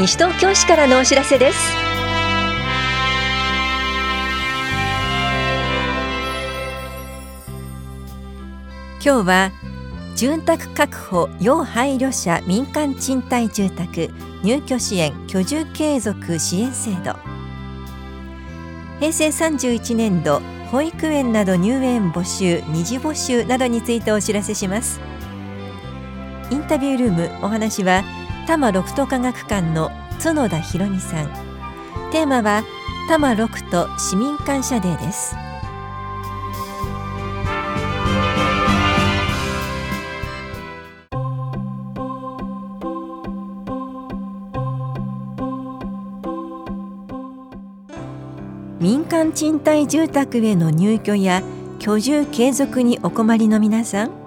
西東京市からのお知らせです。今日は住宅確保要配慮者民間賃貸住宅入居支援居住継続支援制度。平成31年度保育園など入園募集二次募集などについてお知らせします。インタビュールームお話は多摩六都科学館の角田博美さん。テーマは多摩六都市民感謝デーです。民間賃貸住宅への入居や居住継続にお困りの皆さん。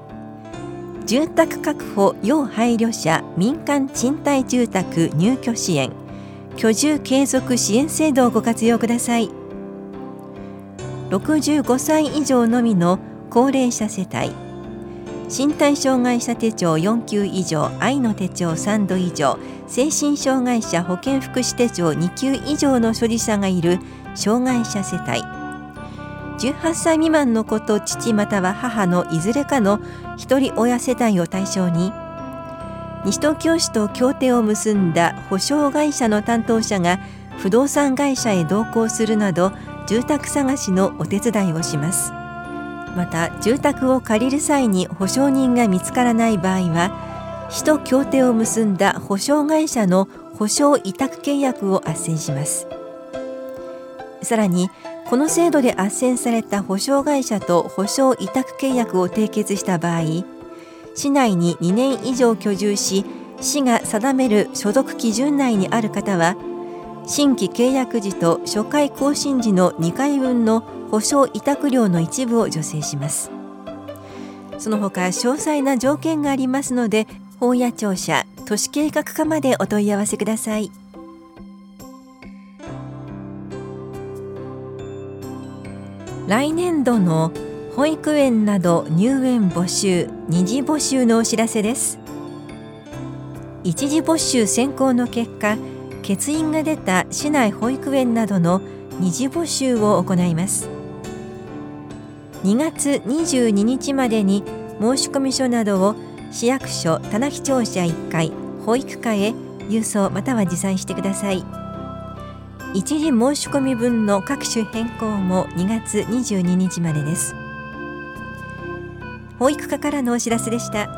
住宅確保要配慮者民間賃貸住宅入居支援。居住継続支援制度をご活用ください。65歳以上のみの高齢者世帯。身体障害者手帳4級以上愛の手帳3度以上。精神障害者保健福祉手帳2級以上の所持者がいる障害者世帯。18歳未満の子と父または母のいずれかの一人親世帯を対象に西東京市と協定を結んだ保証会社の担当者が不動産会社へ同行するなど住宅探しのお手伝いをします。また住宅を借りる際に保証人が見つからない場合は市と協定を結んだ保証会社の保証委託契約を斡旋します。さらにこの制度で斡旋された保証会社と保証委託契約を締結した場合市内に2年以上居住し市が定める所得基準内にある方は新規契約時と初回更新時の2回分の保証委託料の一部を助成します。その他詳細な条件がありますので法や庁舎都市計画課までお問い合わせください。来年度の保育園など入園募集二次募集のお知らせです。一次募集選考の結果欠員が出た市内保育園などの二次募集を行います。2月22日までに申込書などを市役所棚木庁舎1階保育課へ郵送または持参してください。一時申し込み分の各種変更も2月22日までです。保育課からのお知らせでした。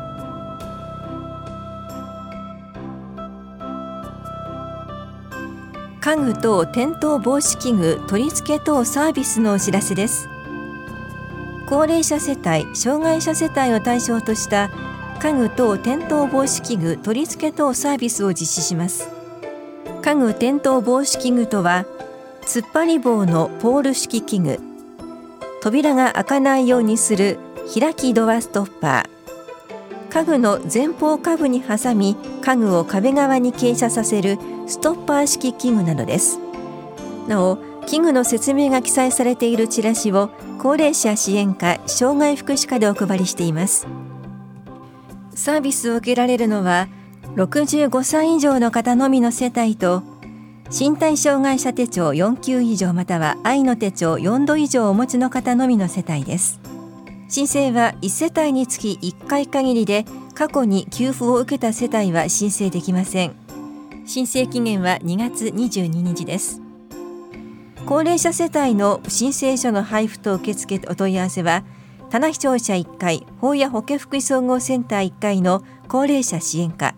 家具等転倒防止器具取り付け等サービスのお知らせです。高齢者世帯障害者世帯を対象とした家具等転倒防止器具取り付け等サービスを実施します。家具転倒防止器具とは突っ張り棒のポール式器具。扉が開かないようにする開きドアストッパー。家具の前方下部に挟み家具を壁側に傾斜させるストッパー式器具などです。なお器具の説明が記載されているチラシを高齢者支援課障害福祉課でお配りしています。サービスを受けられるのは65歳以上の方のみの世帯と身体障害者手帳4級以上または愛の手帳4度以上お持ちの方のみの世帯です。申請は1世帯につき1回限りで過去に給付を受けた世帯は申請できません。申請期限は2月22日です。高齢者世帯の申請書の配布と受付お問い合わせは棚視聴者1階法や保健福祉総合センター1階の高齢者支援課。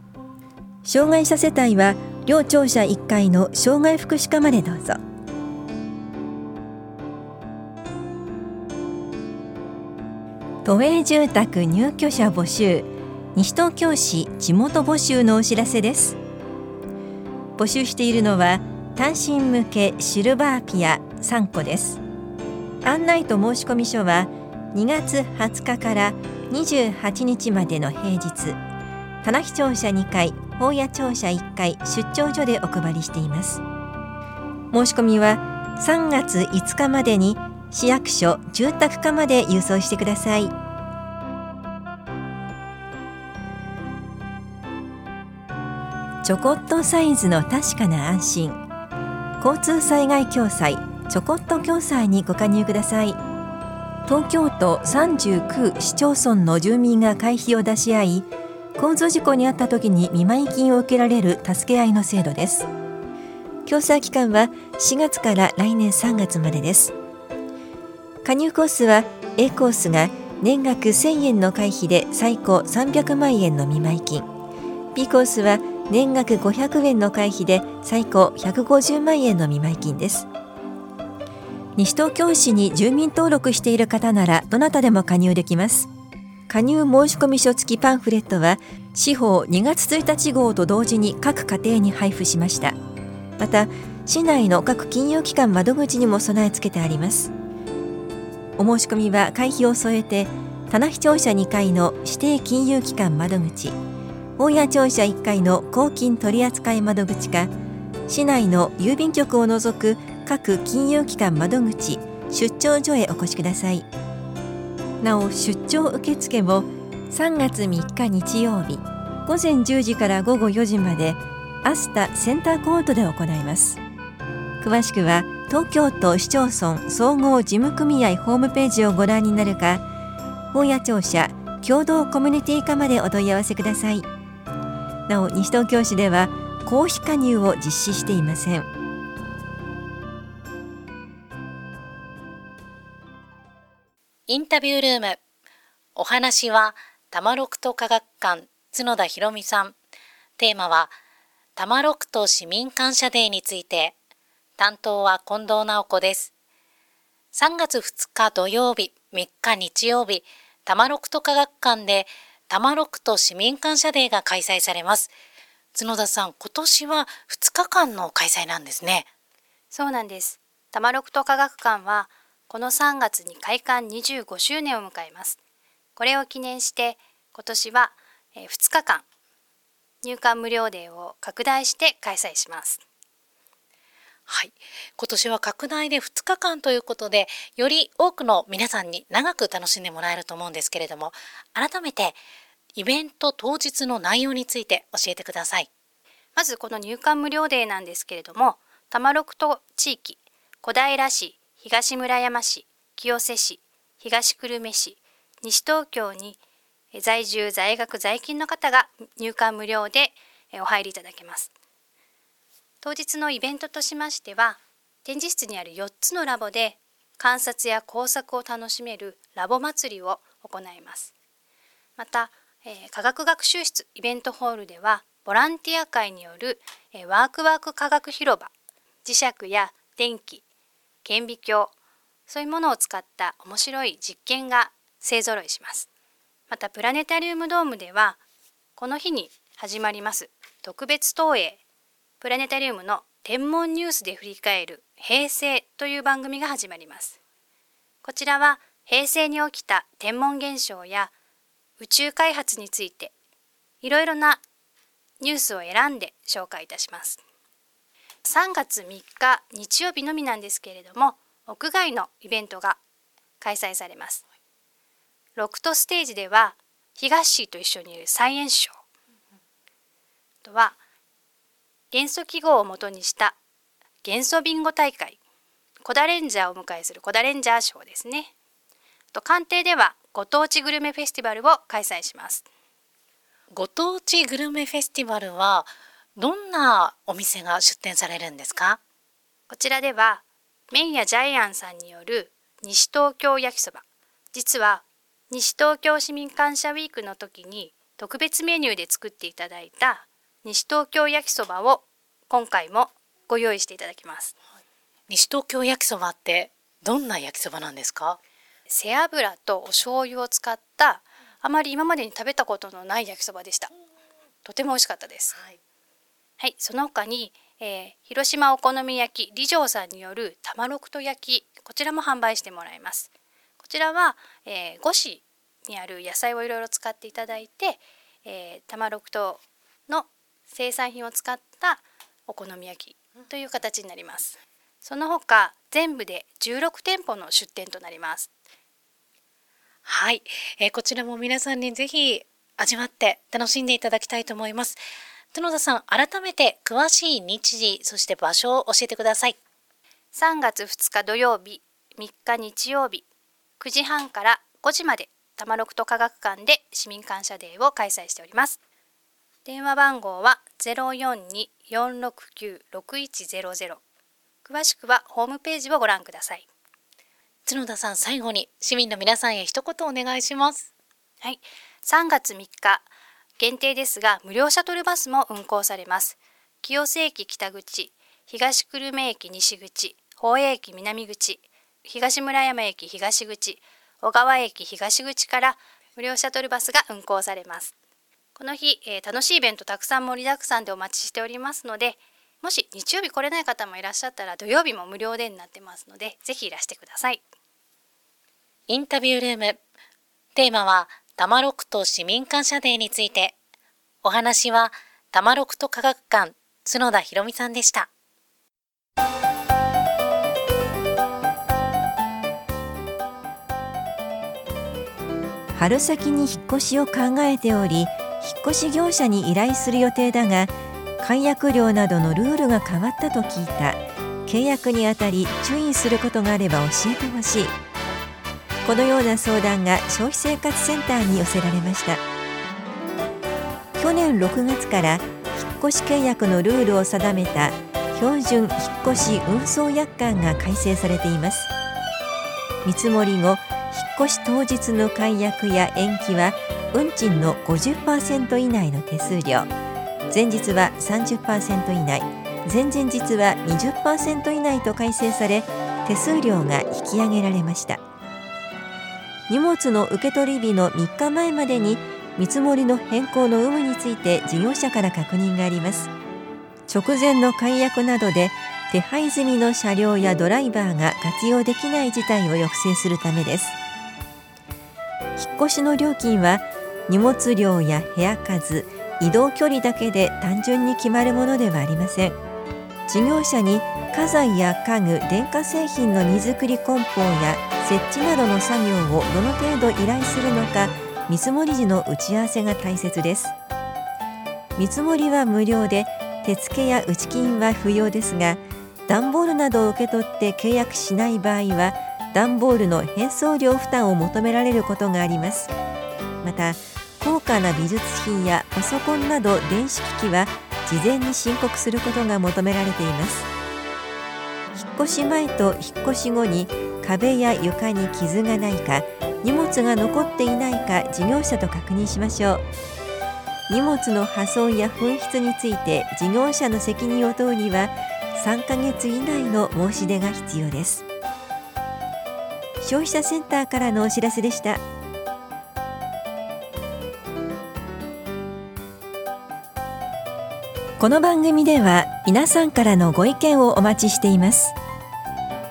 障害者世帯は両庁舎1階の障害福祉課までどうぞ。都営住宅入居者募集。西東京市地元募集のお知らせです。募集しているのは単身向けシルバーピア3個です。案内と申込書は2月20日から28日までの平日。棚木庁舎2階法屋庁舎1階出張所でお配りしています。申し込みは3月5日までに市役所住宅課まで郵送してください。ちょこっとサイズの確かな安心。交通災害共済ちょこっと共済にご加入ください。東京都39市町村の住民が会費を出し合い交通事故に遭った時に見舞い金を受けられる助け合いの制度です。共済期間は4月から来年3月までです。加入コースは A コースが年額1000円の会費で最高300万円の見舞い金。B コースは年額500円の会費で最高150万円の見舞い金です。西東京市に住民登録している方ならどなたでも加入できます。加入申込書付きパンフレットは司法2月1日号と同時に各家庭に配布しましたまた市内の各金融機関窓口にも備え付けてありますお申し込みは会費を添えて棚視聴者2階の指定金融機関窓口大谷庁舎1階の公金取扱窓口か市内の郵便局を除く各金融機関窓口出張所へお越しください。なお出張受付も3月3日日曜日午前10時から午後4時までアスタセンターコートで行います。詳しくは東京都市町村総合事務組合ホームページをご覧になるか本屋庁舎共同コミュニティ課までお問い合わせください。なお西東京市では公費加入を実施していません。インタビュールーム。お話は、タマロクト科学館、角田博美さん。テーマは、タマロクト市民感謝デーについて。担当は近藤直子です。3月2日土曜日、3日日曜日、タマロクト科学館で、タマロクト市民感謝デーが開催されます。角田さん、今年は2日間の開催なんですね。そうなんです。タマロクト科学館はこの3月に開館25周年を迎えます。これを記念して今年は2日間入館無料デーを拡大して開催します。はい。今年は拡大で2日間ということで、より多くの皆さんに長く楽しんでもらえると思うんですけれども、改めてイベント当日の内容について教えてください。まずこの入館無料デーなんですけれども、多摩六都地域、小平市、東村山市、清瀬市、東久留米市、西東京に在住、在学、在勤の方が入館無料でお入りいただけます。当日のイベントとしましては、展示室にある4つのラボで観察や工作を楽しめるラボ祭りを行います。また、えー、科学学習室イベントホールではボランティア会による、えー、ワークワーク科学広場磁石や電気顕微鏡。そういうものを使った面白い実験が勢ぞろいします。またプラネタリウムドームではこの日に始まります。特別投影。プラネタリウムの天文ニュースで振り返る平成という番組が始まります。こちらは平成に起きた天文現象や宇宙開発についていろいろなニュースを選んで紹介いたします。3月3日日曜日のみなんですけれども屋外のイベントが開催されます。ロクトステージでは東市と一緒にいるサイエンスショー。とは元素記号をもとにした元素ビンゴ大会。コダレンジャーをお迎えするコダレンジャーショーですね。と官邸ではご当地グルメフェスティバルを開催します。ご当地グルメフェスティバルはどんなお店が出店されるんですか？こちらでは麺屋ジャイアンさんによる西東京焼きそば。実は西東京市民感謝ウィークの時に特別メニューで作っていただいた西東京焼きそばを今回もご用意していただきます。西東京焼きそばってどんな焼きそばなんですか？背脂とお醤油を使ったあまり今までに食べたことのない焼きそばでした。とても美味しかったです、はいはい、その他に、えー、広島お好み焼き李城さんによる玉六と焼きこちらも販売してもらいます。こちらは、えー、五市にある野菜をいろいろ使っていただいて、えー、玉六との生産品を使ったお好み焼きという形になります。その他全部で16店舗の出店となります。はい、えー、こちらも皆さんにぜひ味わって楽しんでいただきたいと思います。角田さん、改めて詳しい日時、そして場所を教えてください。3月2日土曜日、3日日曜日、9時半から5時まで、多摩六都科学館で市民感謝デーを開催しております。電話番号は042-469-6100。詳しくはホームページをご覧ください。角田さん、最後に市民の皆さんへ一言お願いします。はい、3月3日、限定ですが無料シャトルバスも運行されます。清瀬駅北口、東久留米駅西口、宝永駅南口、東村山駅東口、小川駅東口から無料シャトルバスが運行されます。この日、えー、楽しいイベントたくさん盛りだくさんでお待ちしておりますので、もし日曜日来れない方もいらっしゃったら土曜日も無料でになってますので、ぜひいらしてください。インタビュールーム。テーマは、タマロクと市民感謝デーについて。お話は、タマロクと科学館、角田博美さんでした。春先に引っ越しを考えており引っ越し業者に依頼する予定だが解約料などのルールが変わったと聞いた契約にあたり注意することがあれば教えてほしいこのような相談が消費生活センターに寄せられました。去年6月から引っ越し契約のルールを定めた標準引っ越し運送約款が改正されています。見積もり後引っ越し当日の解約や延期は運賃の50%以内の手数料。前日は30%以内。前々日は20%以内と改正され手数料が引き上げられました。荷物の受け取り日の3日前までに見積もりの変更の有無について事業者から確認があります。直前の解約などで手配済みの車両やドライバーが活用できない事態を抑制するためです。引っ越しの料金は荷物量や部屋数移動距離だけで単純に決まるものではありません。事業者に家財や家具電化製品の荷造り梱包や設置などの作業をどの程度依頼するのか見積もり時の打ち合わせが大切です。見積もりは無料で手付けや打金は不要ですが段ボールなどを受け取って契約しない場合は段ボールの返送料負担を求められることがあります。また高価な美術品やパソコンなど電子機器は事前に申告することが求められています。越し前と引っ越し後に壁や床に傷がないか荷物が残っていないか事業者と確認しましょう。荷物の破損や紛失について事業者の責任を問うには3ヶ月以内の申し出が必要です。消費者センターからのお知らせでした。この番組では皆さんからのご意見をお待ちしています。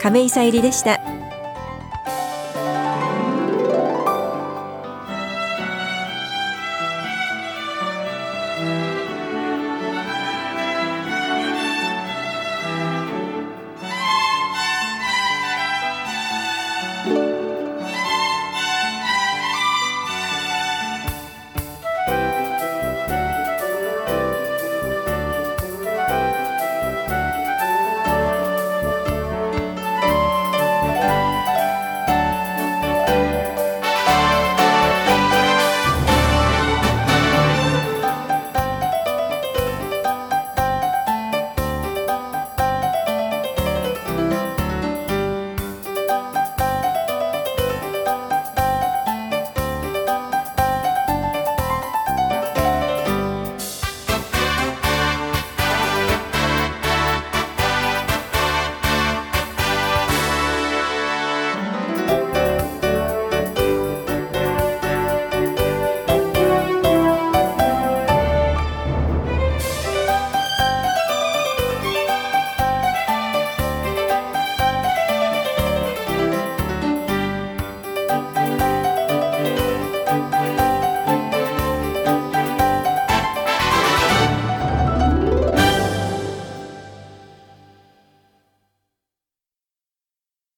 亀井さゆりでした。